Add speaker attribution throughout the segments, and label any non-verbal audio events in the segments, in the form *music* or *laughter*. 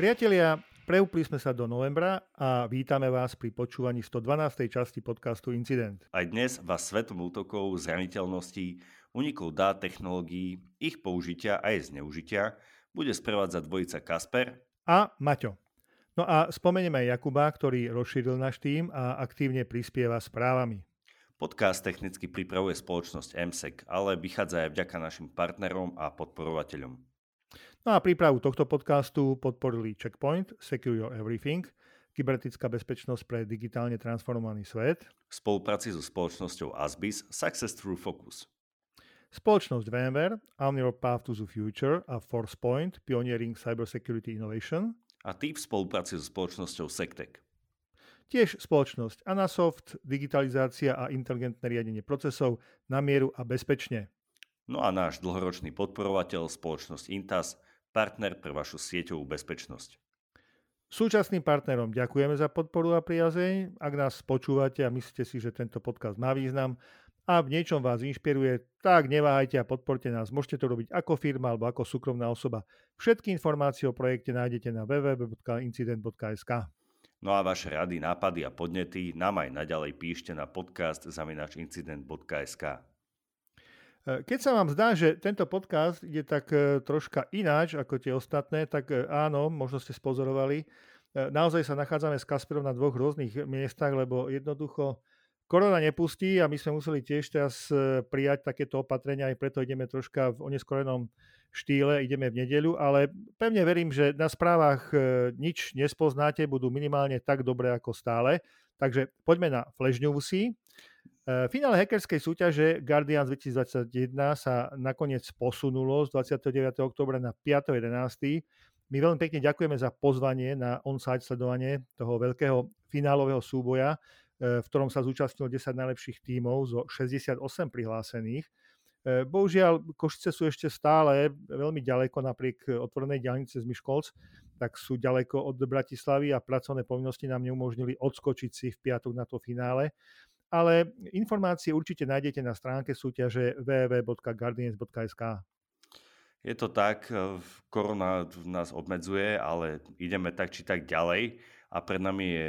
Speaker 1: Priatelia, preúpli sme sa do novembra a vítame vás pri počúvaní 112. časti podcastu Incident.
Speaker 2: Aj dnes vás svetom útokov, zraniteľností, unikov dát, technológií, ich použitia a aj zneužitia bude sprevádzať dvojica Kasper
Speaker 1: a Maťo. No a spomenieme aj Jakuba, ktorý rozšíril náš tým a aktívne prispieva správami.
Speaker 2: Podcast technicky pripravuje spoločnosť MSEC, ale vychádza aj vďaka našim partnerom a podporovateľom.
Speaker 1: No a prípravu tohto podcastu podporili Checkpoint, Secure Your Everything, kybernetická bezpečnosť pre digitálne transformovaný svet.
Speaker 2: V spolupráci so spoločnosťou Asbis Success Through Focus.
Speaker 1: Spoločnosť VMware, On Your Path to the Future a ForcePoint, Pioneering Cybersecurity Innovation.
Speaker 2: A ty v spolupráci so spoločnosťou Sectec.
Speaker 1: Tiež spoločnosť Anasoft, digitalizácia a inteligentné riadenie procesov na mieru a bezpečne.
Speaker 2: No a náš dlhoročný podporovateľ, spoločnosť Intas, partner pre vašu sieťovú bezpečnosť.
Speaker 1: Súčasným partnerom ďakujeme za podporu a priazeň. Ak nás počúvate a myslíte si, že tento podcast má význam a v niečom vás inšpiruje, tak neváhajte a podporte nás. Môžete to robiť ako firma alebo ako súkromná osoba. Všetky informácie o projekte nájdete na www.incident.sk.
Speaker 2: No a vaše rady, nápady a podnety nám aj naďalej píšte na podcast zaminačincident.sk.
Speaker 1: E, keď sa vám zdá, že tento podcast ide tak e, troška ináč ako tie ostatné, tak e, áno, možno ste spozorovali. Naozaj sa nachádzame s Kasperom na dvoch rôznych miestach, lebo jednoducho korona nepustí a my sme museli tiež teraz prijať takéto opatrenia, aj preto ideme troška v oneskorenom štýle, ideme v nedeľu, ale pevne verím, že na správach nič nespoznáte, budú minimálne tak dobré ako stále. Takže poďme na Flash Newsy. V finále hackerskej súťaže Guardians 2021 sa nakoniec posunulo z 29. oktobra na 5.11. My veľmi pekne ďakujeme za pozvanie na on-site sledovanie toho veľkého finálového súboja, e, v ktorom sa zúčastnilo 10 najlepších tímov zo 68 prihlásených. E, bohužiaľ, Košice sú ešte stále veľmi ďaleko napriek otvorenej diálnice z Myškolc, tak sú ďaleko od Bratislavy a pracovné povinnosti nám neumožnili odskočiť si v piatok na to finále ale informácie určite nájdete na stránke súťaže www.guardians.sk.
Speaker 2: Je to tak, e, korona nás obmedzuje, ale ideme tak či tak ďalej a pred nami je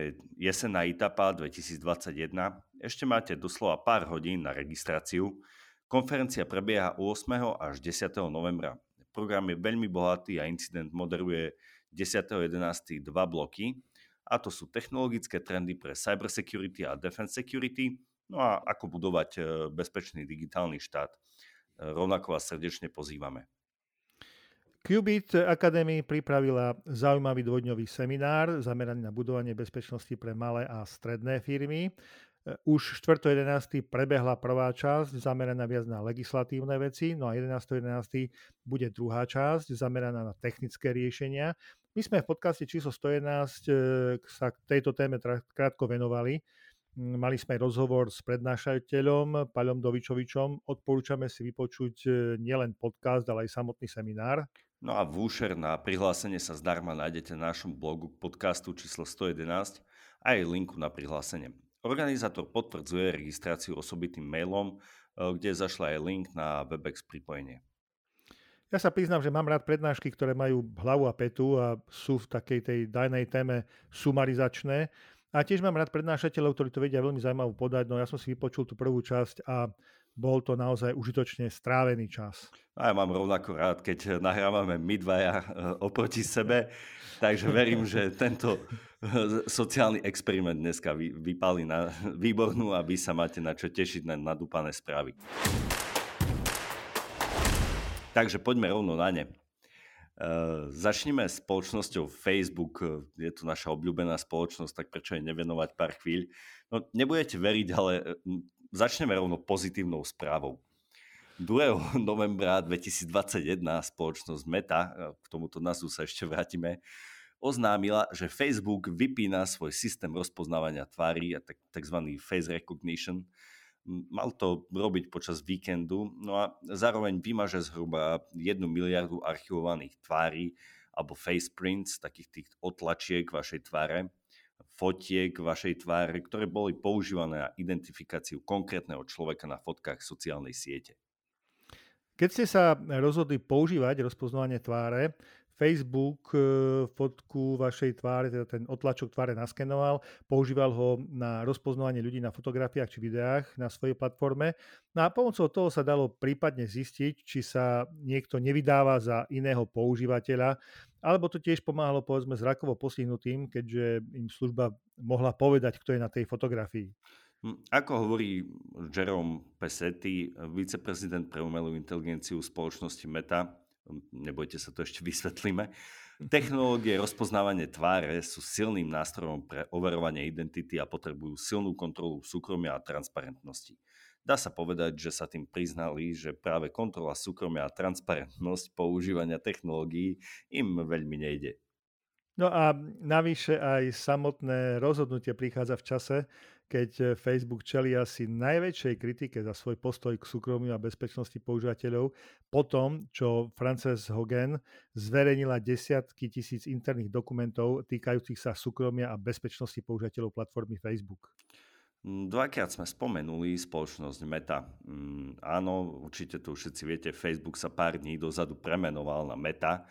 Speaker 2: jesenná etapa 2021. Ešte máte doslova pár hodín na registráciu. Konferencia prebieha 8. až 10. novembra. Program je veľmi bohatý a incident moderuje 10.11. dva bloky a to sú technologické trendy pre cybersecurity a defense security, no a ako budovať e, bezpečný digitálny štát. E, rovnako vás srdečne pozývame.
Speaker 1: Qubit Academy pripravila zaujímavý dvojdňový seminár zameraný na budovanie bezpečnosti pre malé a stredné firmy. E, už 4.11. prebehla prvá časť zameraná viac na legislatívne veci, no a 11.11. bude druhá časť zameraná na technické riešenia. My sme v podcaste číslo 111 e, sa k tejto téme krátko venovali. Mm, mali sme rozhovor s prednášateľom Paľom Dovičovičom. Odporúčame si vypočuť e, nielen podcast, ale aj samotný seminár.
Speaker 2: No a vúšer na prihlásenie sa zdarma nájdete na našom blogu podcastu číslo 111 a aj linku na prihlásenie. Organizátor potvrdzuje registráciu osobitým mailom, e, kde zašla aj link na Webex pripojenie.
Speaker 1: Ja sa priznám, že mám rád prednášky, ktoré majú hlavu a petu a sú v takej tej dajnej téme sumarizačné. A tiež mám rád prednášateľov, ktorí to vedia veľmi zaujímavo podať. No ja som si vypočul tú prvú časť a bol to naozaj užitočne strávený čas.
Speaker 2: A ja mám rovnako rád, keď nahrávame my dvaja eh, oproti sebe, takže verím, že tento eh, sociálny experiment dneska vypáli na výbornú a vy sa máte na čo tešiť na nadúpané správy. Takže poďme rovno na ne. Uh, začneme s spoločnosťou Facebook. Je to naša obľúbená spoločnosť, tak prečo jej nevenovať pár chvíľ. No, nebudete veriť, ale začneme rovno pozitívnou správou. 2. *laughs* novembra 2021 spoločnosť Meta, k tomuto názvu sa ešte vrátime, oznámila, že Facebook vypína svoj systém rozpoznávania tvári, tzv. face recognition, Mal to robiť počas víkendu, no a zároveň vymaže zhruba 1 miliardu archivovaných tvári alebo faceprints, takých tých otlačiek vašej tváre, fotiek vašej tváre, ktoré boli používané na identifikáciu konkrétneho človeka na fotkách sociálnej siete.
Speaker 1: Keď ste sa rozhodli používať rozpoznávanie tváre, Facebook fotku vašej tváre, teda ten otlačok tváre naskenoval, používal ho na rozpoznávanie ľudí na fotografiách či videách na svojej platforme. No a pomocou toho sa dalo prípadne zistiť, či sa niekto nevydáva za iného používateľa, alebo to tiež pomáhalo povedzme zrakovo postihnutým, keďže im služba mohla povedať, kto je na tej fotografii.
Speaker 2: Hm, ako hovorí Jerome Pesetti, viceprezident pre umelú inteligenciu spoločnosti Meta, nebojte sa, to ešte *laughs* vysvetlíme, technológie rozpoznávanie tváre sú silným nástrojom pre overovanie identity a potrebujú silnú kontrolu súkromia a transparentnosti. Dá sa povedať, že sa tým priznali, že práve kontrola súkromia a transparentnosť používania technológií im veľmi nejde.
Speaker 1: No a navyše aj samotné rozhodnutie prichádza v čase, keď eh, Facebook čelí asi najväčšej kritike za svoj postoj k súkromiu a bezpečnosti používateľov po tom, čo Frances Hogan zverejnila desiatky tisíc interných dokumentov týkajúcich sa súkromia a bezpečnosti používateľov platformy Facebook.
Speaker 2: Mm, dvakrát sme spomenuli spoločnosť Meta. Mm, áno, určite to všetci viete, Facebook sa pár dní dozadu premenoval na Meta, e,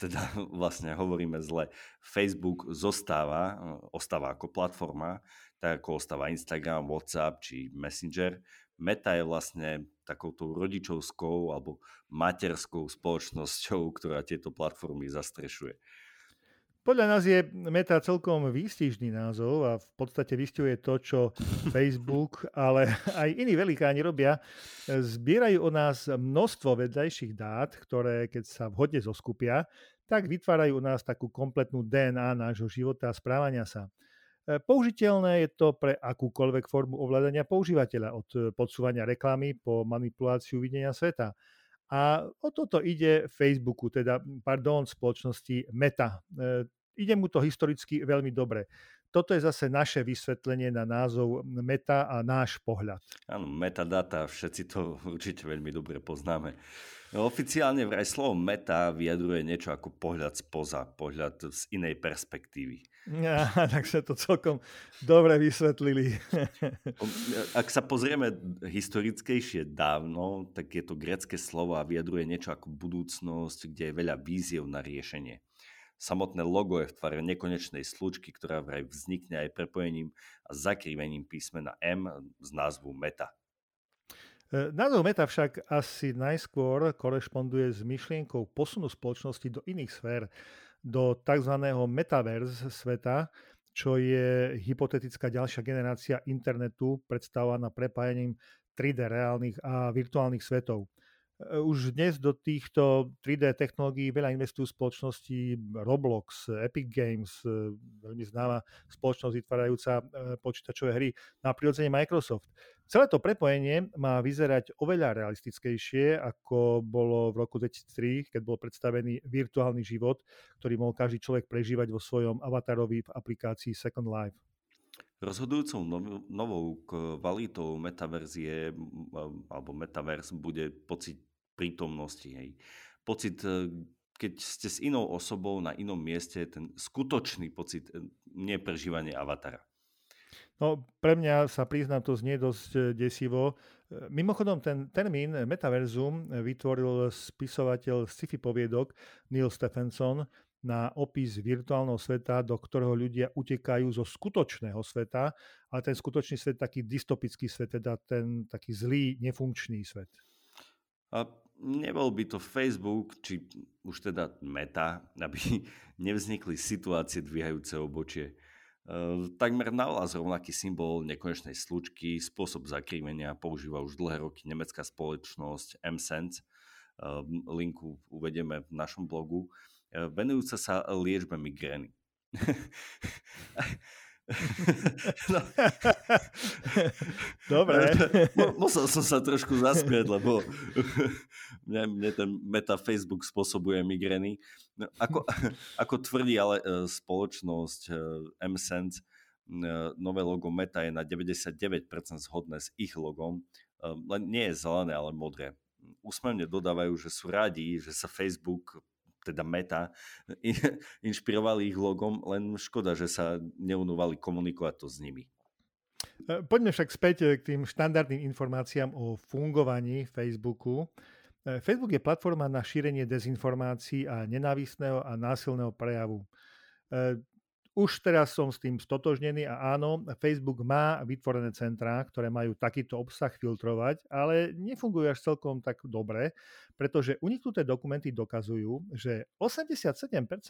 Speaker 2: teda *laughs* vlastne hovoríme zle, Facebook zostáva, e, ostáva ako platforma, tak ako ostáva Instagram, WhatsApp či Messenger. Meta je vlastne takouto rodičovskou alebo materskou spoločnosťou, ktorá tieto platformy zastrešuje.
Speaker 1: Podľa nás je Meta celkom výstižný názov a v podstate vystihuje to, čo *laughs* Facebook, ale aj iní velikáni robia. Zbierajú o nás množstvo vedľajších dát, ktoré keď sa vhodne zoskupia, tak vytvárajú u nás takú kompletnú DNA nášho života a správania sa. E, použiteľné je to pre akúkoľvek formu ovládania používateľa, od podsúvania reklamy po manipuláciu videnia sveta. A o toto ide Facebooku, teda, pardon, spoločnosti Meta. E, ide mu to historicky veľmi dobre. Toto je zase naše vysvetlenie na názov meta a náš pohľad.
Speaker 2: Áno, metadata, všetci to *laughs* určite veľmi dobre poznáme. Oficiálne vraj slovo meta vyjadruje niečo ako pohľad spoza, pohľad z inej perspektívy. *laughs*
Speaker 1: Ja, tak sa to celkom dobre vysvetlili.
Speaker 2: Ak sa pozrieme historickejšie dávno, tak je to grecké slovo a vyjadruje niečo ako budúcnosť, kde je veľa víziev na riešenie. Samotné logo je v tvare nekonečnej slučky, ktorá vraj vznikne aj prepojením a zakrivením písmena M z názvu meta.
Speaker 1: E, názov Meta však asi najskôr korešponduje s myšlienkou posunu spoločnosti do iných sfér, do tzv. metaverse sveta, čo je hypotetická ďalšia generácia internetu predstavovaná prepájaním 3D reálnych a virtuálnych svetov. Už dnes do týchto 3D technológií veľa investujú spoločnosti Roblox, Epic Games, e, veľmi známa spoločnosť vytvárajúca e, počítačové hry, na prirodzene Microsoft. Celé to prepojenie má vyzerať oveľa realistickejšie, ako bolo v roku 2003, keď bol predstavený virtuálny život, ktorý mohol každý človek prežívať vo svojom avatarovi v aplikácii Second Life.
Speaker 2: Rozhodujúcou novou kvalitou metaverzie alebo metaverse bude pocit prítomnosti. Hej. Pocit, e, keď ste s inou osobou na inom mieste, ten skutočný pocit, e, nie prežívanie avatara.
Speaker 1: No, pre mňa sa priznám, to znie dosť e, desivo. Mimochodom, ten termín metaverzum vytvoril spisovateľ sci-fi poviedok Neil Stephenson na opis virtuálneho sveta, do ktorého ľudia utekajú zo skutočného sveta, ale ten skutočný svet taký dystopický svet, teda ten taký zlý, nefunkčný svet.
Speaker 2: A nebol by to Facebook, či už teda Meta, aby *laughs* nevznikli situácie dvíhajúce obočie. Uh, takmer navlás rovnaký symbol nekonečnej slučky, spôsob zakrývenia používa už dlhé roky nemecká spoločnosť MSense. Uh, linku uvedieme v našom blogu. Uh, venujúca sa liečbe migrény. *laughs*
Speaker 1: no. *laughs* Dobre.
Speaker 2: Musel som sa trošku zaspieť, lebo *laughs* mne, mne ten meta Facebook spôsobuje migrény. No, ako, *laughs* ako tvrdí ale e, spoločnosť e, MSense, e, nové logo Meta je na 99% zhodné s ich logom. Len nie je zelené, ale modré. Úsmevne dodávajú, že sú radi, že sa Facebook teda Meta, *laughs* inšpirovali ich logom, len škoda, že sa neunúvali komunikovať to s nimi.
Speaker 1: E, poďme však späť e, k tým štandardným informáciám o fungovaní Facebooku. Facebook je platforma na šírenie dezinformácií a nenávistného a násilného prejavu. Už teraz som s tým stotožnený a áno, Facebook má vytvorené centrá, ktoré majú takýto obsah filtrovať, ale nefungujú až celkom tak dobre, pretože uniknuté dokumenty dokazujú, že 87%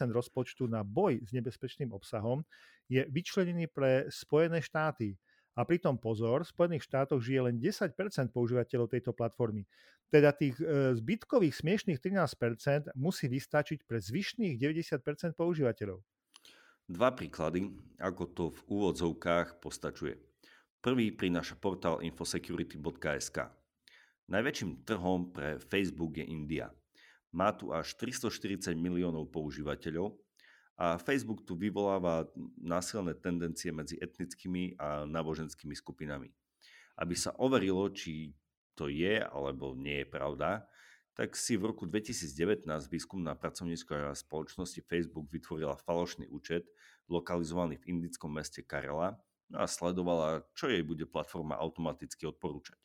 Speaker 1: rozpočtu na boj s nebezpečným obsahom je vyčlenený pre Spojené štáty. A pritom pozor, v Spojených štátoch žije len 10% používateľov tejto platformy. Teda tých e, zbytkových smiešných 13% musí vystačiť pre zvyšných 90% používateľov.
Speaker 2: Dva príklady, ako to v úvodzovkách postačuje. Prvý prináša portál infosecurity.sk. Najväčším trhom pre Facebook je India. Má tu až 340 miliónov používateľov a Facebook tu vyvoláva násilné tendencie medzi etnickými a náboženskými skupinami. Aby sa overilo, či to je alebo nie je pravda, tak si v roku 2019 výskumná pracovnícka spoločnosti Facebook vytvorila falošný účet lokalizovaný v indickom meste Karela no a sledovala, čo jej bude platforma automaticky odporúčať.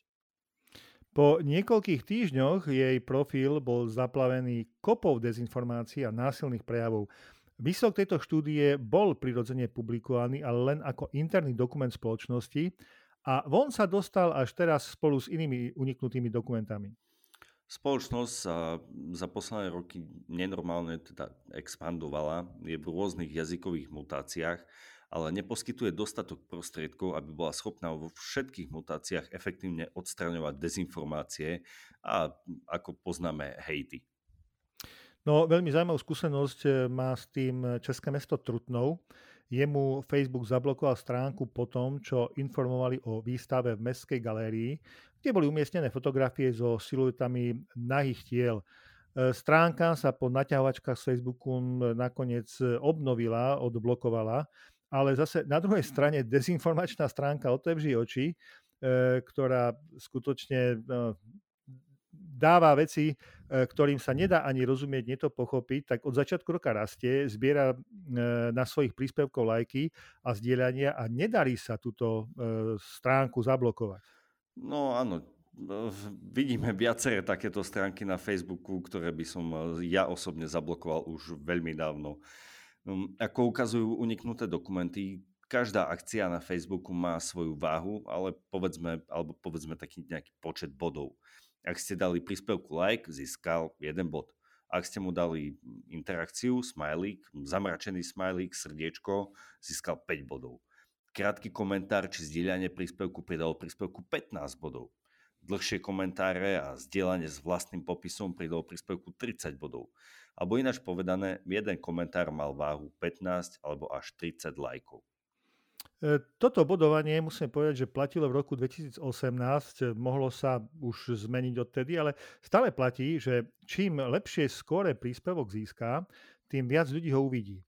Speaker 1: Po niekoľkých týždňoch jej profil bol zaplavený kopou dezinformácií a násilných prejavov. Výsledok tejto štúdie bol prirodzene publikovaný, ale len ako interný dokument spoločnosti a von sa dostal až teraz spolu s inými uniknutými dokumentami.
Speaker 2: Spoločnosť sa za posledné roky nenormálne teda expandovala, je v rôznych jazykových mutáciách, ale neposkytuje dostatok prostriedkov, aby bola schopná vo všetkých mutáciách efektívne odstraňovať dezinformácie a ako poznáme hejty.
Speaker 1: No, veľmi zaujímavú skúsenosť eh, má s tým České mesto Trutnov. Jemu Facebook zablokoval stránku po tom, čo informovali o výstave v Mestskej galérii, kde boli umiestnené fotografie so siluetami nahých tiel. E, stránka sa po naťahovačkách z Facebooku nakoniec obnovila, odblokovala, ale zase na druhej strane dezinformačná stránka Otevří oči, e, ktorá skutočne dáva veci, e, ktorým sa nedá ani rozumieť, nie to pochopiť, tak od začiatku roka rastie, zbiera e, na svojich príspevkov lajky a zdieľania a nedarí sa túto e, stránku zablokovať.
Speaker 2: No áno, vidíme viaceré takéto stránky na Facebooku, ktoré by som ja osobne zablokoval už veľmi dávno. Hm, ako ukazujú uniknuté dokumenty, každá akcia na Facebooku má svoju váhu, ale povedzme, alebo povedzme taký nejaký počet bodov. Ak ste dali príspevku like, získal jeden bod. Ak ste mu dali interakciu, smajlík, zamračený smajlík, srdiečko, získal 5 bodov. Krátky komentár či zdieľanie príspevku pridalo príspevku 15 bodov. Dlhšie komentáre a zdieľanie s vlastným popisom pridalo príspevku 30 bodov. Alebo ináč povedané, jeden komentár mal váhu 15 alebo až 30 lajkov.
Speaker 1: E, toto bodovanie, musím povedať, že platilo v roku 2018, mohlo sa už zmeniť odtedy, ale stále platí, že čím lepšie skore príspevok získa, tým viac ľudí ho uvidí.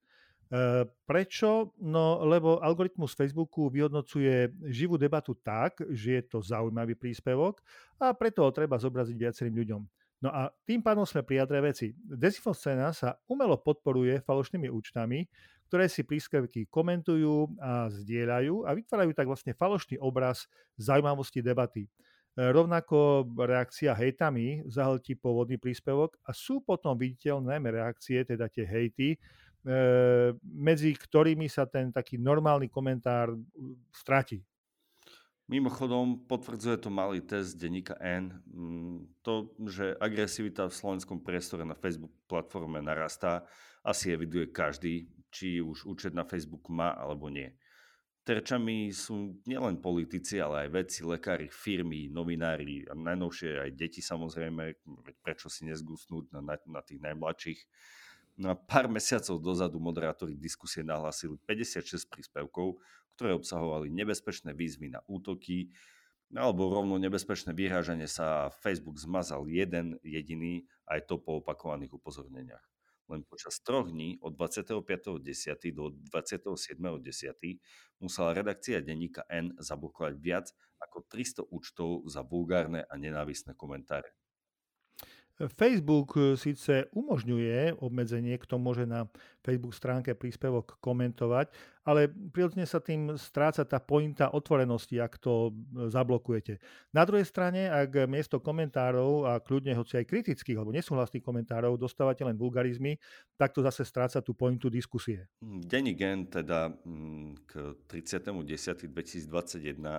Speaker 1: E, prečo? No, lebo algoritmus Facebooku vyhodnocuje živú debatu tak, že je to zaujímavý príspevok a preto ho treba zobraziť viacerým ľuďom. No a tým pádom sme pri jadre veci. Dezinfoscéna sa umelo podporuje falošnými účtami, ktoré si príspevky komentujú a zdieľajú a vytvárajú tak vlastne falošný obraz zaujímavosti debaty. E, rovnako reakcia hejtami zahltí pôvodný príspevok a sú potom viditeľné reakcie, teda tie hejty, medzi ktorými sa ten taký normálny komentár stratí.
Speaker 2: Mimochodom, potvrdzuje to malý test denníka N. Mm, to, že agresivita v slovenskom priestore na Facebook platforme narastá, asi eviduje každý, či už účet na Facebook má alebo nie. Terčami sú nielen politici, ale aj vedci, lekári, firmy, novinári a najnovšie aj deti samozrejme, prečo si nezgusnúť na, na, na tých najmladších. Na pár mesiacov dozadu moderátori diskusie nahlásili 56 príspevkov, ktoré obsahovali nebezpečné výzvy na útoky, alebo rovno nebezpečné vyhrážanie sa Facebook zmazal jeden jediný, aj to po opakovaných upozorneniach. Len počas troch dní od 25.10. do 27.10. musela redakcia denníka N zablokovať viac ako 300 účtov za vulgárne a nenávisné komentáre.
Speaker 1: Facebook e, síce umožňuje obmedzenie, kto môže na Facebook stránke príspevok komentovať, ale prirodzene sa tým stráca tá pointa otvorenosti, ak to e, zablokujete. Na druhej strane, ak miesto komentárov a kľudne hoci aj kritických alebo nesúhlasných komentárov dostávate len vulgarizmy, tak to zase stráca tú pointu diskusie.
Speaker 2: Hm, Denny Gen teda hm, k 30.10.2021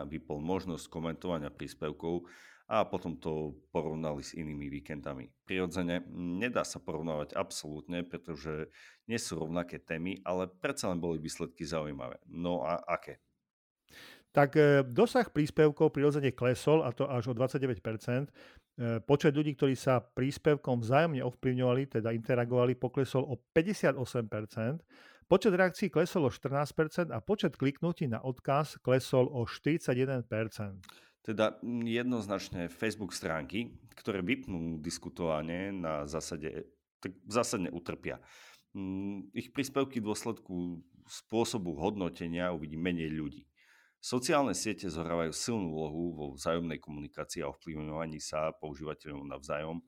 Speaker 2: vypol možnosť komentovania príspevkov a potom to porovnali s inými víkendami. Prirodzene nedá sa porovnávať absolútne, pretože nie sú rovnaké témy, ale predsa len boli výsledky zaujímavé. No a aké?
Speaker 1: Tak e, dosah príspevkov prirodzene klesol, a to až o 29%. E, počet ľudí, ktorí sa príspevkom vzájomne ovplyvňovali, teda interagovali, poklesol o 58%. Počet reakcií klesol o 14% a počet kliknutí na odkaz klesol o 41%.
Speaker 2: Teda jednoznačne Facebook stránky, ktoré vypnú diskutovanie na zásade, tak zásadne utrpia. Mm, ich príspevky v dôsledku spôsobu hodnotenia uvidí menej ľudí. Sociálne siete zohrávajú silnú úlohu vo vzájomnej komunikácii a ovplyvňovaní sa používateľov navzájom.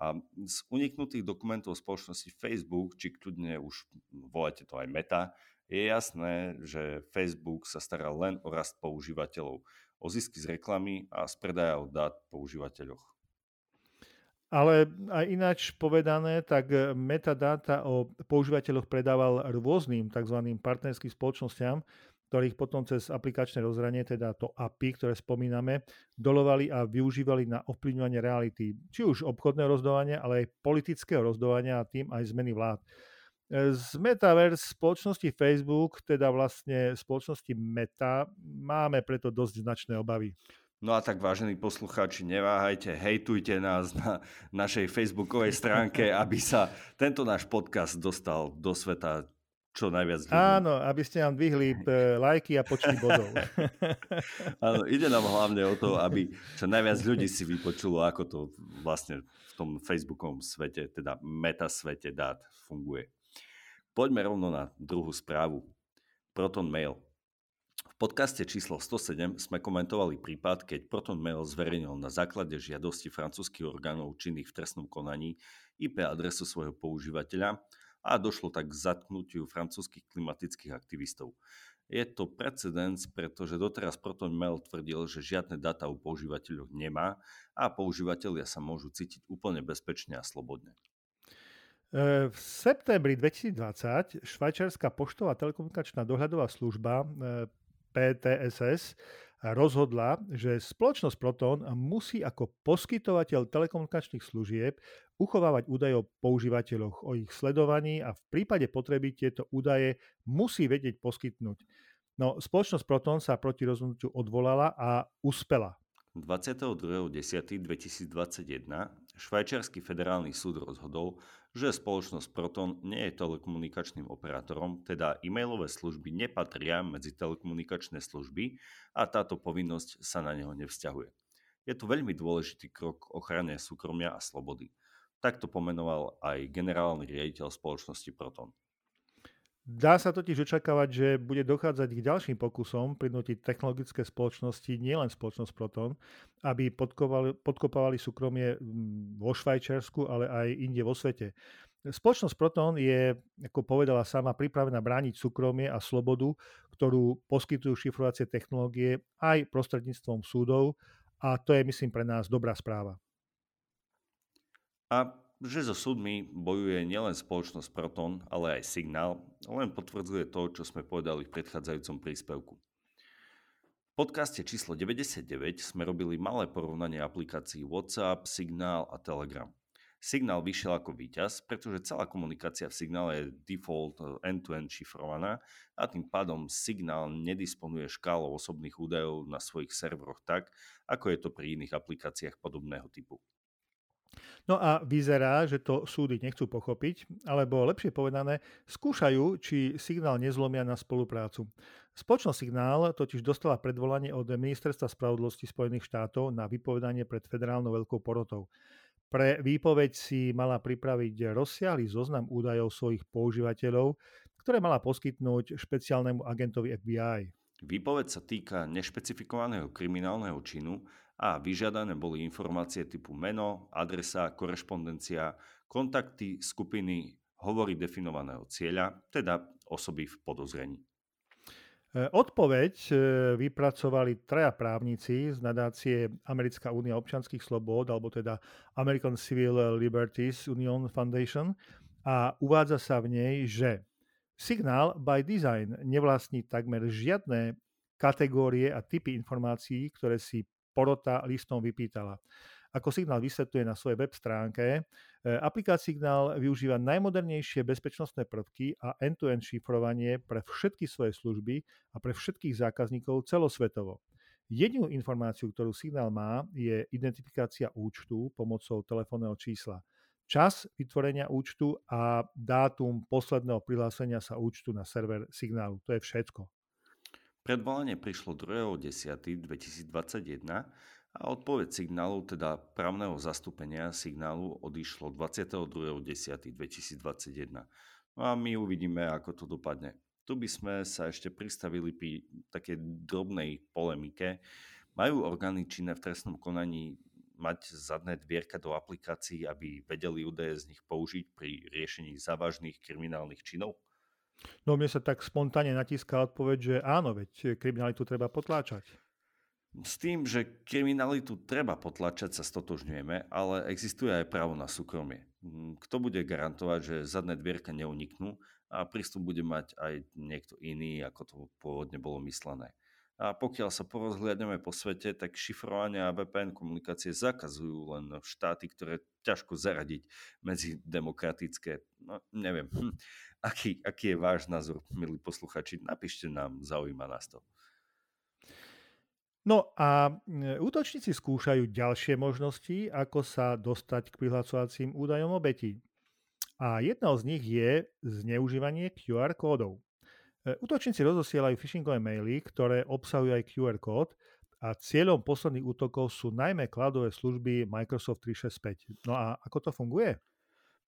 Speaker 2: A z uniknutých dokumentov spoločnosti Facebook, či kľudne už voláte to aj Meta, je jasné, že Facebook sa stará len o rast používateľov o zisky z reklamy a z predaja od dát používateľoch.
Speaker 1: Ale aj ináč povedané, tak e, metadáta o používateľoch predával rôznym tzv. partnerským spoločnosťam, ktorých potom cez aplikačné rozhranie, teda to API, ktoré spomíname, dolovali a využívali na ovplyvňovanie reality, či už obchodného rozdovania, ale aj politického rozdovania a tým aj zmeny vlád. Z Metaverse spoločnosti Facebook, teda vlastne spoločnosti Meta, máme preto dosť značné obavy.
Speaker 2: No a tak, vážení poslucháči, neváhajte, hejtujte nás na našej facebookovej stránke, *laughs* aby sa tento náš podcast dostal do sveta čo najviac ľudí.
Speaker 1: Áno, aby ste nám dvihli e, lajky a počty bodov. *laughs*
Speaker 2: Áno, ide nám hlavne o to, aby čo najviac ľudí si vypočulo, ako to vlastne v tom facebookovom svete, teda meta svete dát funguje. Poďme rovno na druhú správu. Proton Mail. V podcaste číslo 107 sme komentovali prípad, keď Proton Mail zverejnil na základe žiadosti francúzskych orgánov činných v trestnom konaní IP adresu svojho používateľa a došlo tak k zatknutiu francúzskych klimatických aktivistov. Je to precedens, pretože doteraz Proton Mail tvrdil, že žiadne data u používateľov nemá a používateľia sa môžu cítiť úplne bezpečne a slobodne.
Speaker 1: V septembri 2020 švajčiarska poštová telekomunikačná dohľadová služba PTSS rozhodla, že spoločnosť Proton musí ako poskytovateľ telekomunikačných služieb uchovávať údaje o používateľoch, o ich sledovaní a v prípade potreby tieto údaje musí vedieť poskytnúť. No, spoločnosť Proton sa proti rozhodnutiu odvolala a uspela.
Speaker 2: 22.10.2021 švajčiarsky federálny súd rozhodol, že spoločnosť Proton nie je telekomunikačným operátorom, teda e-mailové služby nepatria medzi telekomunikačné služby a táto povinnosť sa na neho nevzťahuje. Je to veľmi dôležitý krok k ochrane súkromia a slobody. Takto pomenoval aj generálny riaditeľ spoločnosti Proton.
Speaker 1: Dá sa totiž očakávať, že bude dochádzať k ďalším pokusom prinútiť technologické spoločnosti, nielen spoločnosť Proton, aby podkopávali súkromie vo Švajčiarsku, ale aj inde vo svete. Spoločnosť Proton je, ako povedala sama, pripravená brániť súkromie a slobodu, ktorú poskytujú šifrovacie technológie aj prostredníctvom súdov a to je, myslím, pre nás dobrá správa.
Speaker 2: A že so súdmi bojuje nielen spoločnosť Proton, ale aj Signál, len potvrdzuje to, čo sme povedali v predchádzajúcom príspevku. V podcaste číslo 99 sme robili malé porovnanie aplikácií WhatsApp, Signál a Telegram. Signál vyšiel ako víťaz, pretože celá komunikácia v signále je default end-to-end šifrovaná a tým pádom signál nedisponuje škálou osobných údajov na svojich serveroch tak, ako je to pri iných aplikáciách podobného typu.
Speaker 1: No a vyzerá, že to súdy nechcú pochopiť, alebo lepšie povedané, skúšajú, či signál nezlomia na spoluprácu. Spoločnosť Signál totiž dostala predvolanie od Ministerstva spravodlivosti Spojených štátov na vypovedanie pred federálnou veľkou porotou. Pre výpoveď si mala pripraviť rozsiahly zoznam údajov svojich používateľov, ktoré mala poskytnúť špeciálnemu agentovi FBI.
Speaker 2: Výpoveď sa týka nešpecifikovaného kriminálneho činu a vyžiadané boli informácie typu meno, adresa, korešpondencia, kontakty, skupiny, hovory definovaného cieľa, teda osoby v podozrení.
Speaker 1: E, odpoveď e, vypracovali traja právnici z nadácie Americká únia občanských slobod, alebo teda American Civil Liberties Union Foundation a uvádza sa v nej, že signál by design nevlastní takmer žiadne kategórie a typy informácií, ktoré si porota listom vypýtala. Ako signál vysvetľuje na svojej web stránke, E, aplikát Signál využíva najmodernejšie bezpečnostné prvky a end-to-end šifrovanie pre všetky svoje služby a pre všetkých zákazníkov celosvetovo. Jedinú informáciu, ktorú Signál má, je identifikácia účtu pomocou telefónneho čísla. Čas vytvorenia účtu a dátum posledného prihlásenia sa účtu na server signálu. To je všetko.
Speaker 2: Predvolanie prišlo 2.10.2021 a odpoveď signálu, teda právneho zastúpenia signálu, odišlo 22.10.2021. No a my uvidíme, ako to dopadne. Tu by sme sa ešte pristavili pri takej drobnej polemike. Majú orgány činné v trestnom konaní mať zadné dvierka do aplikácií, aby vedeli údaje z nich použiť pri riešení závažných kriminálnych činov?
Speaker 1: No mne sa tak spontánne natíska odpoveď, že áno, veď kriminalitu treba potláčať.
Speaker 2: S tým, že kriminalitu treba potlačať, sa stotožňujeme, ale existuje aj právo na súkromie. Mm, kto bude garantovať, že zadné dvierka neuniknú a prístup bude mať aj niekto iný, ako to pôvodne bolo myslené. A pokiaľ sa porozhliadneme po svete, tak šifrovanie a VPN komunikácie zakazujú len štáty, ktoré ťažko zaradiť medzi demokratické. No, neviem, hm. aký, aký je váš názor, milí posluchači? Napíšte nám, zaujíma nás to.
Speaker 1: No a útočníci skúšajú ďalšie možnosti, ako sa dostať k prihlasovacím údajom obetí. A jedna z nich je zneužívanie QR kódov. E, útočníci rozosielajú phishingové maily, ktoré obsahujú aj QR kód a cieľom posledných útokov sú najmä kladové služby Microsoft 365. No a ako to funguje?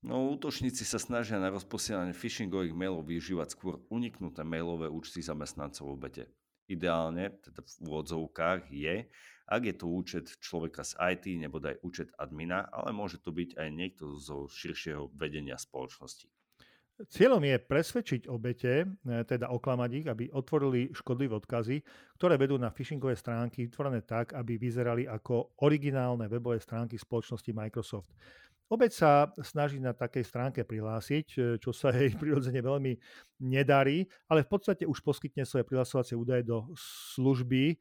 Speaker 2: No, útočníci sa snažia na rozposielanie phishingových mailov využívať skôr uniknuté mailové účty zamestnancov obete. Ideálne, teda v úvodzovkách, je, ak je to účet človeka z IT nebo aj účet admina, ale môže to byť aj niekto zo širšieho vedenia spoločnosti.
Speaker 1: Cieľom je presvedčiť obete, e, teda oklamať ich, aby otvorili škodlivé odkazy, ktoré vedú na phishingové stránky vytvorené tak, aby vyzerali ako originálne webové stránky spoločnosti Microsoft. Obeď sa snaží na takej stránke prihlásiť, e, čo sa jej *laughs* prirodzene veľmi nedarí, ale v podstate už poskytne svoje prihlasovacie údaje do služby e,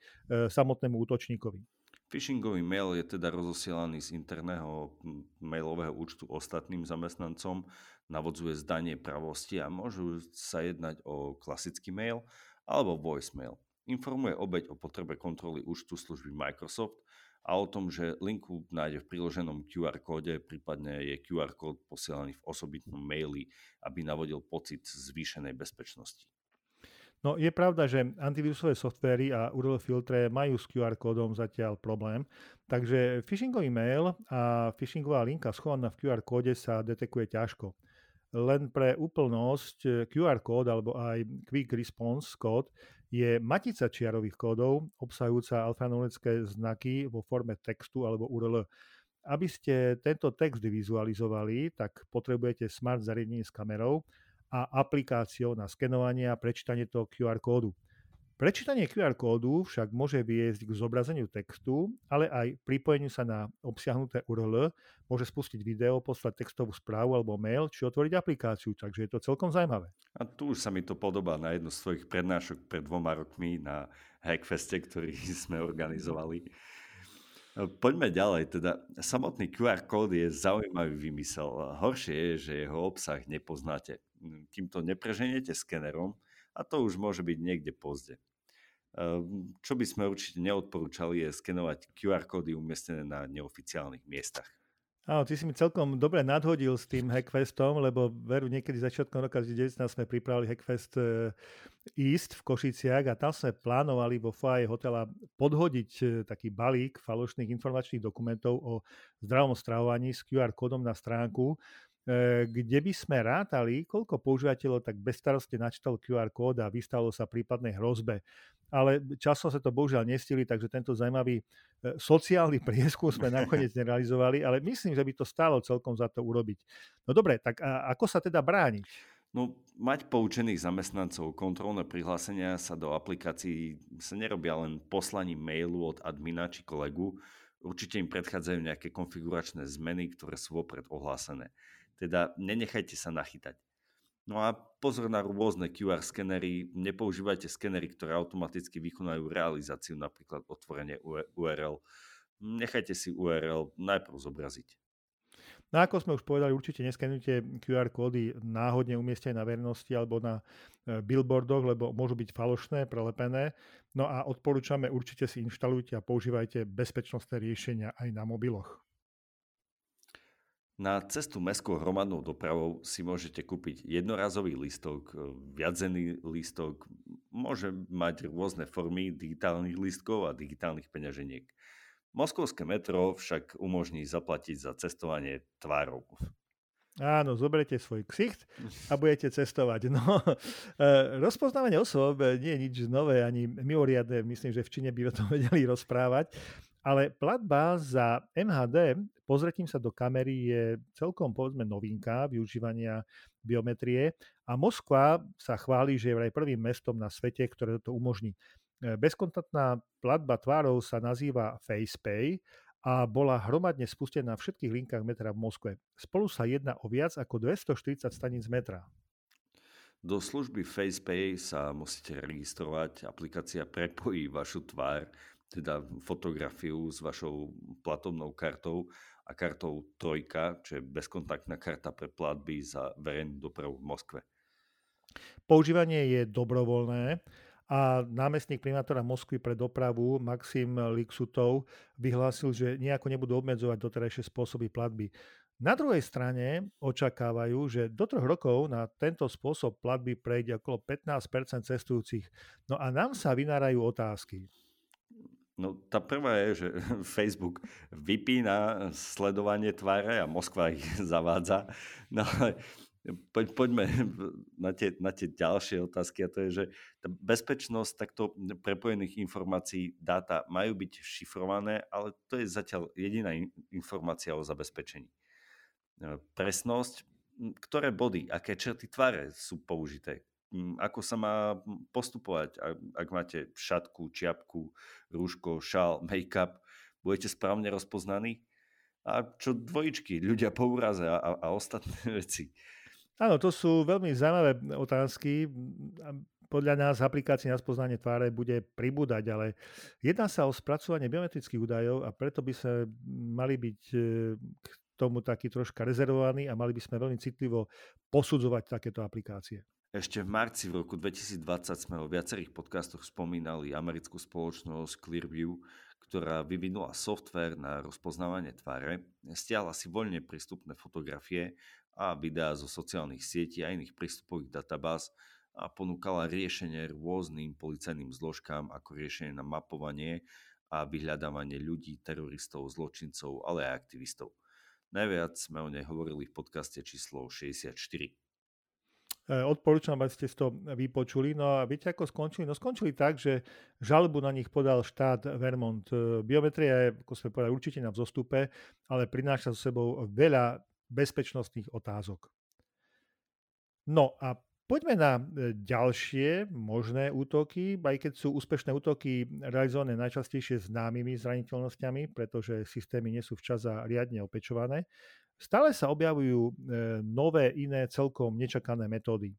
Speaker 1: samotnému útočníkovi.
Speaker 2: Phishingový mail je teda rozosielaný z interného mailového účtu ostatným zamestnancom, navodzuje zdanie pravosti a môžu sa jednať o klasický mail alebo voicemail. Informuje obeď o potrebe kontroly účtu služby Microsoft a o tom, že linku nájde v priloženom QR kóde, prípadne je QR kód posielaný v osobitnom maili, aby navodil pocit zvýšenej bezpečnosti.
Speaker 1: No je pravda, že antivírusové softvery a URL filtre majú s QR kódom zatiaľ problém, takže phishingový mail a phishingová linka schovaná v QR kóde sa detekuje ťažko. Len pre úplnosť QR kód alebo aj Quick Response kód je matica čiarových kódov obsahujúca alfanumerické znaky vo forme textu alebo URL. Aby ste tento text vizualizovali, tak potrebujete smart zariadenie s kamerou a aplikáciou na skenovanie a prečítanie toho QR kódu. Prečítanie QR kódu však môže viesť k zobrazeniu textu, ale aj pripojeniu sa na obsiahnuté URL, môže spustiť video, poslať textovú správu alebo mail, či otvoriť aplikáciu, takže je to celkom zaujímavé.
Speaker 2: A tu už sa mi to podobá na jednu z svojich prednášok pred dvoma rokmi na Hackfeste, ktorý *laughs* sme organizovali. Poďme ďalej, teda samotný QR kód je zaujímavý vymysel. Horšie je, že jeho obsah nepoznáte. Kým to nepreženiete skenerom, a to už môže byť niekde pozde. Ehm, čo by sme určite neodporúčali je skenovať QR kódy umiestnené na neoficiálnych miestach.
Speaker 1: Áno, ty si mi celkom dobre nadhodil s tým Hackfestom, lebo veru niekedy začiatkom roka 2019 sme pripravili Hackfest e, East v Košiciach a tam sme plánovali vo foaje hotela podhodiť e, taký balík falošných informačných dokumentov o zdravom stravovaní s QR kódom na stránku, kde by sme rátali, koľko používateľov tak bezstarostne načítal QR kód a vystalo sa prípadnej hrozbe. Ale časom sa to bohužiaľ nestili, takže tento zaujímavý e, sociálny *laughs* prieskum sme nakoniec *laughs* nerealizovali, ale myslím, že by to stálo celkom za to urobiť. No dobre, tak ako sa teda brániť?
Speaker 2: No, mať poučených zamestnancov, kontrolné prihlásenia sa do aplikácií sa nerobia len poslaním mailu od admina či kolegu. Určite im predchádzajú nejaké konfiguračné zmeny, ktoré sú vopred ohlásené. Teda nenechajte sa nachytať. No a pozor na rôzne QR skenery. Nepoužívajte skenery, ktoré automaticky vykonajú realizáciu, napríklad otvorenie URL. Nechajte si URL najprv zobraziť.
Speaker 1: No ako sme už povedali, určite neskenujte QR kódy náhodne umiestnené na verejnosti alebo na e, billboardoch, lebo môžu byť falošné, prelepené. No a odporúčame, určite si inštalujte a používajte bezpečnostné riešenia aj na mobiloch.
Speaker 2: Na cestu mestskou hromadnou dopravou si môžete kúpiť jednorazový listok, e, viadzený listok, môže mať rôzne formy digitálnych listkov a digitálnych peňaženiek. Moskovské metro však umožní zaplatiť za cestovanie tvárov.
Speaker 1: Áno, zoberiete svoj ksicht *laughs* a budete cestovať. No, *laughs* e, rozpoznávanie osôb nie je nič nové ani mimoriadne. Myslím, že v Číne by o tom *laughs* vedeli rozprávať. Ale platba za MHD, pozretím sa do kamery, je celkom povedzme novinka využívania biometrie a Moskva sa chváli, že je aj prvým mestom na svete, ktoré to umožní. E, bezkontaktná platba tvárov sa nazýva FacePay a bola hromadne spustená na všetkých linkách metra v Moskve. Spolu sa jedná o viac ako 240 staníc metra.
Speaker 2: Do služby FacePay sa musíte registrovať. Aplikácia prepojí vašu tvár, teda fotografiu s vašou platobnou kartou a kartou Trojka, čo je bezkontaktná karta pre platby za verejnú dopravu v Moskve.
Speaker 1: Používanie je dobrovoľné a námestník primátora Moskvy pre dopravu Maxim Lixutov vyhlásil, že nejako nebudú obmedzovať doterajšie spôsoby platby. Na druhej strane očakávajú, že do troch rokov na tento spôsob platby prejde okolo 15% cestujúcich. No a nám sa vynárajú otázky.
Speaker 2: No tá prvá je, že *laughs* Facebook vypína sledovanie tváre a Moskva ich *laughs* zavádza. No ale Poď, poďme na tie, na tie ďalšie otázky a to je, že tá bezpečnosť takto prepojených informácií, dáta majú byť šifrované, ale to je zatiaľ jediná informácia o zabezpečení. E, presnosť, ktoré body, aké čerty tváre sú použité, ako sa má postupovať, ak máte šatku, čiapku, rúško, šál, make-up, budete správne rozpoznaní? A čo dvojičky, ľudia po úraze a, a, ostatné *laughs* veci.
Speaker 1: Áno, to sú veľmi zaujímavé otázky. Podľa nás aplikácia na spoznanie tváre bude pribúdať, ale jedná sa o spracovanie biometrických údajov a preto by sme mali byť e, k tomu taký troška rezervovaní a mali by sme veľmi citlivo posudzovať takéto aplikácie.
Speaker 2: Ešte v marci v roku 2020 sme o viacerých podcastoch spomínali americkú spoločnosť Clearview, ktorá vyvinula software na rozpoznávanie tváre, stiahla si voľne prístupné fotografie a videá zo sociálnych sietí a iných prístupových databáz a ponúkala riešenie rôznym policajným zložkám ako riešenie na mapovanie a vyhľadávanie ľudí, teroristov, zločincov, ale aj aktivistov. Najviac sme o nej hovorili v podcaste číslo 64. E,
Speaker 1: odporúčam, aby ste to vypočuli. No a viete, ako skončili? No skončili tak, že žalbu na nich podal štát Vermont. E, biometria je, ako sme povedali, určite na vzostupe, ale prináša so sebou veľa bezpečnostných otázok. No a poďme na e, ďalšie možné útoky, aj keď sú úspešné útoky realizované najčastejšie známymi zraniteľnosťami, pretože systémy nie sú včas a riadne opečované. Stále sa objavujú e, nové, iné, celkom nečakané metódy.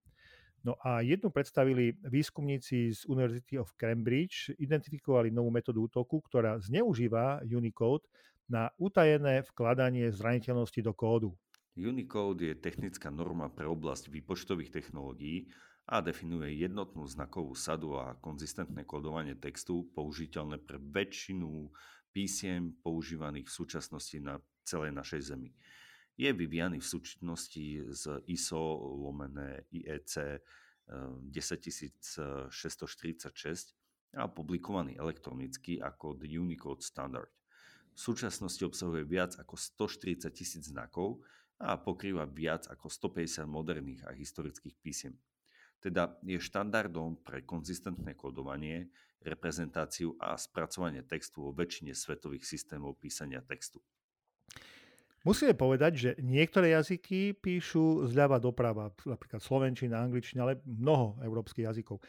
Speaker 1: No a jednu predstavili výskumníci z University of Cambridge, identifikovali novú metódu útoku, ktorá zneužíva Unicode na utajené vkladanie zraniteľnosti do kódu.
Speaker 2: Unicode je technická norma pre oblasť výpočtových technológií a definuje jednotnú znakovú sadu a konzistentné kodovanie textu použiteľné pre väčšinu písiem používaných v súčasnosti na celej našej Zemi. Je vyvíjaný v súčinnosti s ISO lomené IEC 10646 a publikovaný elektronicky ako The Unicode Standard. V súčasnosti obsahuje viac ako 140 tisíc znakov, a pokrýva viac ako 150 moderných a historických písiem. Teda je štandardom pre konzistentné kodovanie, reprezentáciu a spracovanie textu vo väčšine svetových systémov písania textu.
Speaker 1: Musíme povedať, že niektoré jazyky píšu zľava doprava, napríklad slovenčina, angličtina, ale mnoho európskych jazykov.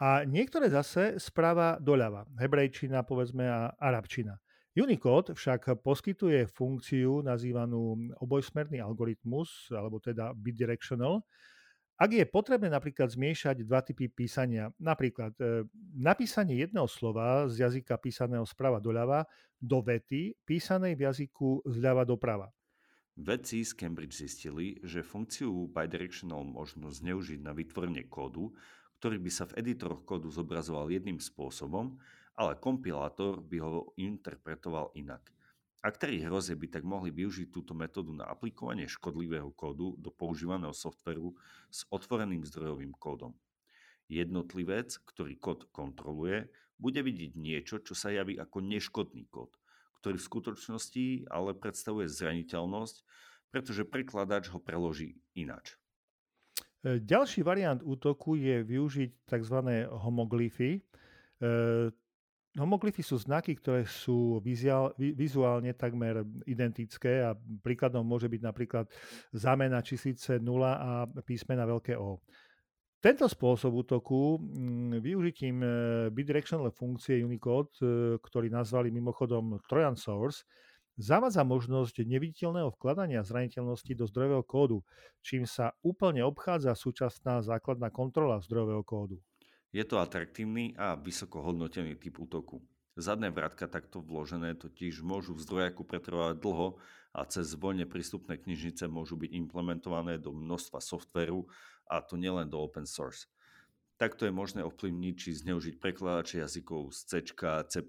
Speaker 1: A niektoré zase správa doľava, hebrejčina, povedzme, a arabčina. Unicode však poskytuje funkciu nazývanú obojsmerný algoritmus, alebo teda bidirectional, ak je potrebné napríklad zmiešať dva typy písania, napríklad e, napísanie jedného slova z jazyka písaného sprava doľava do vety písanej v jazyku zľava doprava.
Speaker 2: Vedci z Cambridge zistili, že funkciu bidirectional možno zneužiť na vytvorenie kódu, ktorý by sa v editoroch kódu zobrazoval jedným spôsobom, ale kompilátor by ho interpretoval inak. Aktéri hrozie by tak mohli využiť túto metódu na aplikovanie škodlivého kódu do používaného softveru s otvoreným zdrojovým kódom. Jednotlivec, ktorý kód kontroluje, bude vidieť niečo, čo sa javí ako neškodný kód, ktorý v skutočnosti ale predstavuje zraniteľnosť, pretože prekladač ho preloží inač.
Speaker 1: E, ďalší variant útoku je využiť tzv. homoglyfy. Homoglyfy sú znaky, ktoré sú vizuálne takmer identické a príkladom môže byť napríklad zámena číslice 0 a písmena veľké O. Tento spôsob útoku mm, využitím e, bidirectional funkcie Unicode, e, ktorý nazvali mimochodom Trojan Source, zavádza možnosť neviditeľného vkladania zraniteľnosti do zdrojového kódu, čím sa úplne obchádza súčasná základná kontrola zdrojového kódu.
Speaker 2: Je to atraktívny a vysoko hodnotený typ útoku. Zadné vrátka takto vložené totiž môžu v zdrojaku pretrvávať dlho a cez voľne prístupné knižnice môžu byť implementované do množstva softveru a to nielen do open source. Takto je možné ovplyvniť či zneužiť prekladače jazykov z C, C++,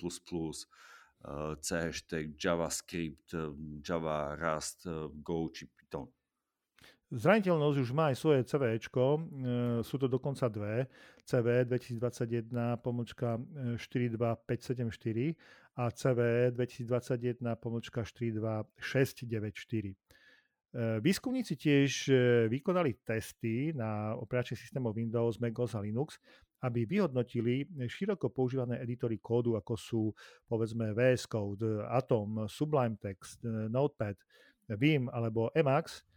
Speaker 2: C hashtag, JavaScript, Java, Rust, Go či Python.
Speaker 1: Zraniteľnosť už má aj svoje CV, e, sú to dokonca dve. CV 2021 pomočka 42574 a CV 2021 pomočka 42694. Výskumníci tiež e, vykonali testy na operačných systémov Windows, macOS a Linux, aby vyhodnotili široko používané editory kódu, ako sú povedzme VS Code, Atom, Sublime Text, e, Notepad, Vim alebo Emacs –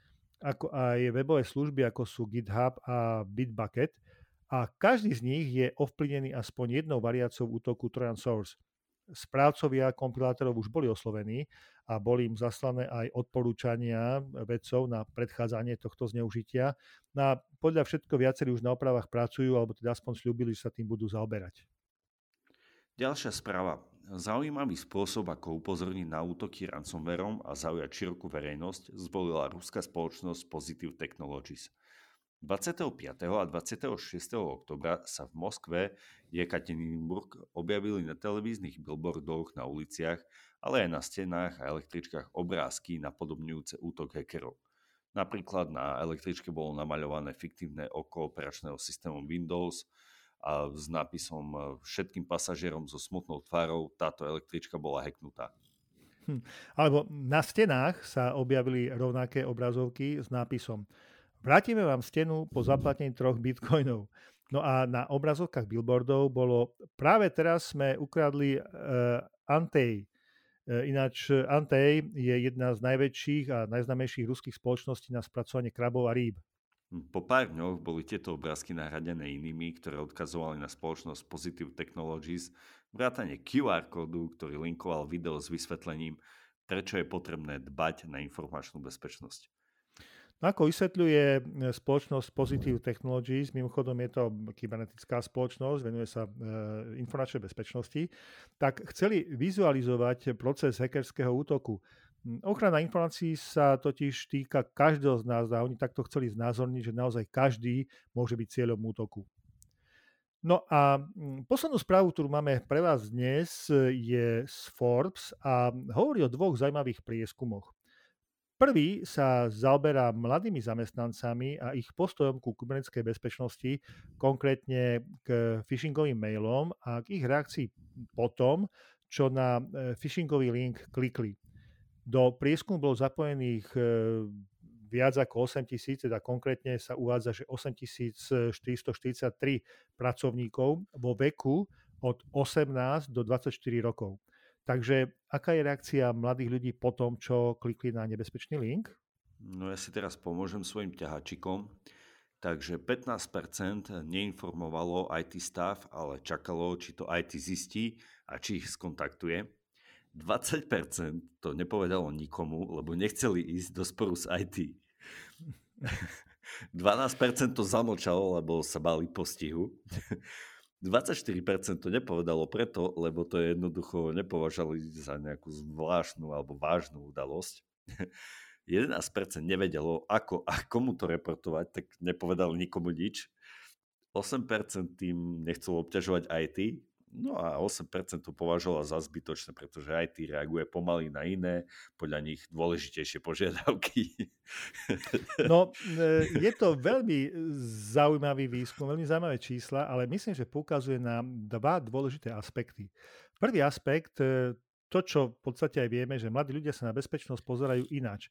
Speaker 1: ako aj webové služby, ako sú GitHub a Bitbucket. A každý z nich je ovplyvnený aspoň jednou variáciou útoku Trojan Source. Správcovia kompilátorov už boli oslovení a boli im zaslané aj odporúčania vedcov na predchádzanie tohto zneužitia. No a podľa všetko viacerí už na opravách pracujú, alebo teda aspoň slúbili, že sa tým budú zaoberať.
Speaker 2: Ďalšia správa. Zaujímavý spôsob, ako upozorniť na útoky ransomwareom a zaujať širokú verejnosť, zvolila ruská spoločnosť Positive Technologies. 25. a 26. oktobra sa v Moskve Jekaterinburg objavili na televíznych billboardoch na uliciach, ale aj na stenách a električkách obrázky napodobňujúce útok hackerov. Napríklad na električke bolo namaľované fiktívne oko operačného systému Windows, a s nápisom všetkým pasažierom so smutnou tvárou táto električka bola hacknutá.
Speaker 1: Hm. Alebo na stenách sa objavili rovnaké obrazovky s nápisom Vrátime vám stenu po zaplatení troch bitcoinov. No a na obrazovkách billboardov bolo práve teraz sme ukradli uh, Antej. Uh, ináč Antej je jedna z najväčších a najznamejších ruských spoločností na spracovanie krabov a rýb.
Speaker 2: Po pár dňoch boli tieto obrázky nahradené inými, ktoré odkazovali na spoločnosť Positive Technologies, vrátane QR kódu, ktorý linkoval video s vysvetlením, prečo je potrebné dbať na informačnú bezpečnosť.
Speaker 1: No ako vysvetľuje e, spoločnosť Positive Technologies, mimochodom je to kybernetická spoločnosť, venuje sa e, informačnej bezpečnosti, tak chceli vizualizovať proces hackerského útoku. Ochrana informácií sa totiž týka každého z nás a oni takto chceli znázorniť, že naozaj každý môže byť cieľom útoku. No a poslednú správu, ktorú máme pre vás dnes, je z Forbes a hovorí o dvoch zaujímavých prieskumoch. Prvý sa zaoberá mladými zamestnancami a ich postojom ku kybernetickej bezpečnosti, konkrétne k phishingovým mailom a k ich reakcii po tom, čo na e, phishingový link klikli. Do prieskumu bolo zapojených viac ako 8 tisíc, teda konkrétne sa uvádza, že 8443 pracovníkov vo veku od 18 do 24 rokov. Takže aká je reakcia mladých ľudí po tom, čo klikli na nebezpečný link?
Speaker 2: No ja si teraz pomôžem svojim ťahačikom. Takže 15% neinformovalo IT staff, ale čakalo, či to IT zistí a či ich skontaktuje. 20% to nepovedalo nikomu, lebo nechceli ísť do sporu s IT. 12% *laughs* to zamlčalo, lebo sa bali postihu. 24% to nepovedalo preto, lebo to je jednoducho nepovažali za nejakú zvláštnu alebo vážnu udalosť. *laughs* 11% nevedelo, ako a komu to reportovať, tak nepovedal nikomu nič. 8% tým nechcel obťažovať IT, no a 8% to považoval za zbytočné, pretože IT reaguje pomaly na iné, podľa nich dôležitejšie požiadavky.
Speaker 1: No, e, je to veľmi zaujímavý výskum, veľmi zaujímavé čísla, ale myslím, že poukazuje na dva dôležité aspekty. Prvý aspekt, e, to, čo v podstate aj vieme, že mladí ľudia sa na bezpečnosť pozerajú ináč.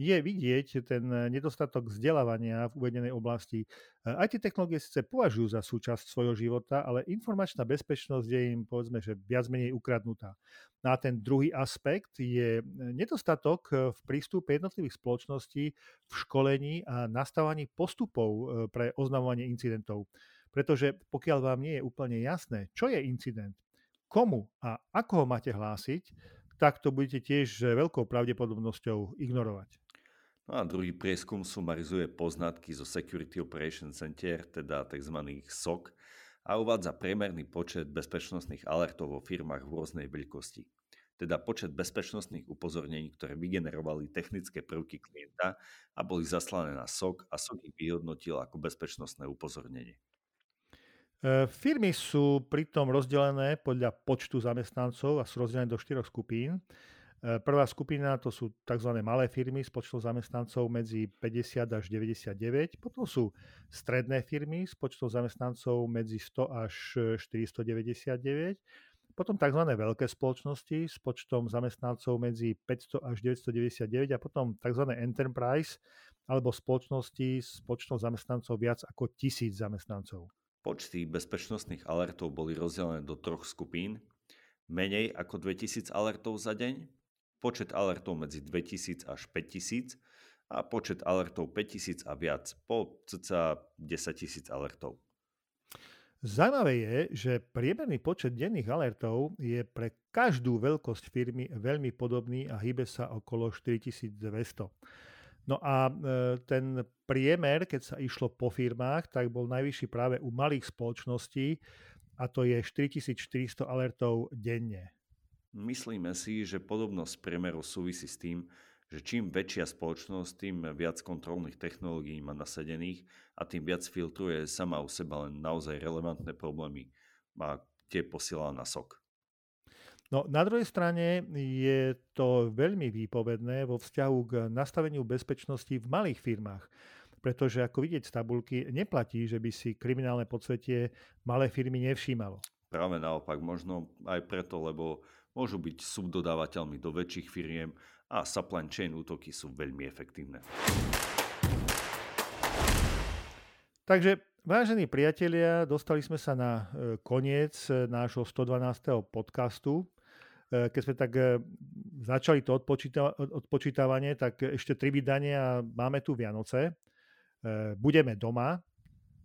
Speaker 1: Je vidieť ten nedostatok vzdelávania v uvedenej oblasti. IT technológie síce považujú za súčasť svojho života, ale informačná bezpečnosť je im, povedzme, že viac menej ukradnutá. No a ten druhý aspekt je nedostatok v prístupe jednotlivých spoločností v školení a nastavovaní postupov pre oznamovanie incidentov. Pretože pokiaľ vám nie je úplne jasné, čo je incident, komu a ako ho máte hlásiť, tak to budete tiež veľkou pravdepodobnosťou ignorovať.
Speaker 2: No a druhý prieskum sumarizuje poznatky zo Security Operation Center, teda tzv. SOC, a uvádza priemerný počet bezpečnostných alertov vo firmách v rôznej veľkosti. Teda počet bezpečnostných upozornení, ktoré vygenerovali technické prvky klienta a boli zaslané na SOC a SOC ich vyhodnotil ako bezpečnostné upozornenie.
Speaker 1: E, firmy sú pritom rozdelené podľa počtu zamestnancov a sú rozdelené do štyroch skupín. E, prvá skupina to sú tzv. malé firmy s počtom zamestnancov medzi 50 až 99. Potom sú stredné firmy s počtom zamestnancov medzi 100 až 499. Potom tzv. veľké spoločnosti s počtom zamestnancov medzi 500 až 999 a potom tzv. enterprise alebo spoločnosti s počtom zamestnancov viac ako tisíc zamestnancov.
Speaker 2: Počty bezpečnostných alertov boli rozdelené do troch skupín. Menej ako 2000 alertov za deň, počet alertov medzi 2000 až 5000 a počet alertov 5000 a viac, po cca 10 000 alertov.
Speaker 1: Zaujímavé je, že priemerný počet denných alertov je pre každú veľkosť firmy veľmi podobný a hýbe sa okolo 4200. No a e, ten priemer, keď sa išlo po firmách, tak bol najvyšší práve u malých spoločností a to je 4400 alertov denne.
Speaker 2: Myslíme si, že podobnosť priemeru súvisí s tým, že čím väčšia spoločnosť, tým viac kontrolných technológií má nasadených a tým viac filtruje sama u seba len naozaj relevantné problémy a tie posiela na sok.
Speaker 1: No, na druhej strane je to veľmi výpovedné vo vzťahu k nastaveniu bezpečnosti v malých firmách. Pretože ako vidieť z tabulky, neplatí, že by si kriminálne podsvetie malé firmy nevšímalo.
Speaker 2: Práve naopak, možno aj preto, lebo môžu byť subdodávateľmi do väčších firiem a supply chain útoky sú veľmi efektívne.
Speaker 1: Takže, vážení priatelia, dostali sme sa na e, koniec e, nášho 112. podcastu. E, keď sme tak začali to odpočíta- odpočítavanie, tak ešte tri vydania máme tu Vianoce. Budeme doma.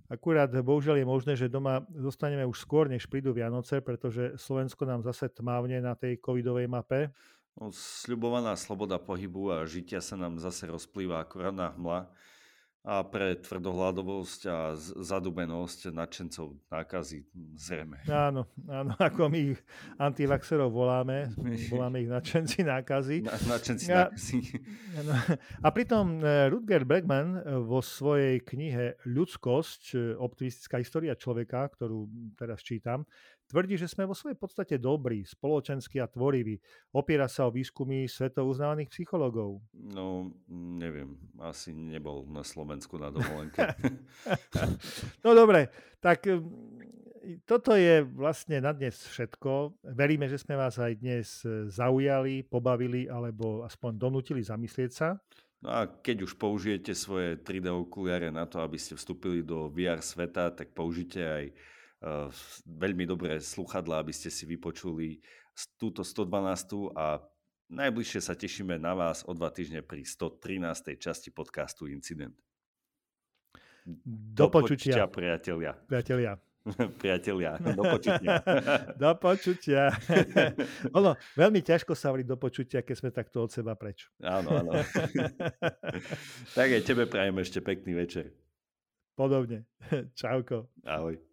Speaker 1: Akurát bohužiaľ je možné, že doma zostaneme už skôr, než prídu Vianoce, pretože Slovensko nám zase tmávne na tej covidovej mape.
Speaker 2: No, sľubovaná sloboda pohybu a žitia sa nám zase rozplýva akurát na hmla a pre tvrdohľadovosť a zadubenosť nadšencov nákazy zrejme.
Speaker 1: Áno, áno, *laughs* ako my ich antivaxerov voláme, voláme ich nadšenci nákazy.
Speaker 2: Na, nadšenci a, nákazy.
Speaker 1: A pritom e, Rutger Bregman e, vo svojej knihe Ľudskosť, e, optimistická história človeka, ktorú teraz čítam, Tvrdí, že sme vo svojej podstate dobrí, spoločenskí a tvoriví. Opiera sa o výskumy svetou uznávaných psychológov.
Speaker 2: No, neviem. Asi nebol na Slovensku na dovolenke. *laughs*
Speaker 1: no dobre, tak mm, toto je vlastne na dnes všetko. Veríme, že sme vás aj dnes zaujali, pobavili alebo aspoň donútili zamyslieť sa.
Speaker 2: No a keď už použijete svoje 3D okuliare na to, aby ste vstúpili do VR sveta, tak použite aj veľmi dobré sluchadla, aby ste si vypočuli túto 112. a najbližšie sa tešíme na vás o dva týždne pri 113. časti podcastu Incident.
Speaker 1: Do, do počutia.
Speaker 2: počutia, priatelia.
Speaker 1: Priatelia. *laughs*
Speaker 2: priatelia, do *laughs* počutia.
Speaker 1: do počutia. *laughs* ono, veľmi ťažko sa hovorí do počutia, keď sme takto od seba preč.
Speaker 2: Áno, áno. tak aj tebe prajem ešte pekný večer.
Speaker 1: Podobne. Čauko.
Speaker 2: Ahoj.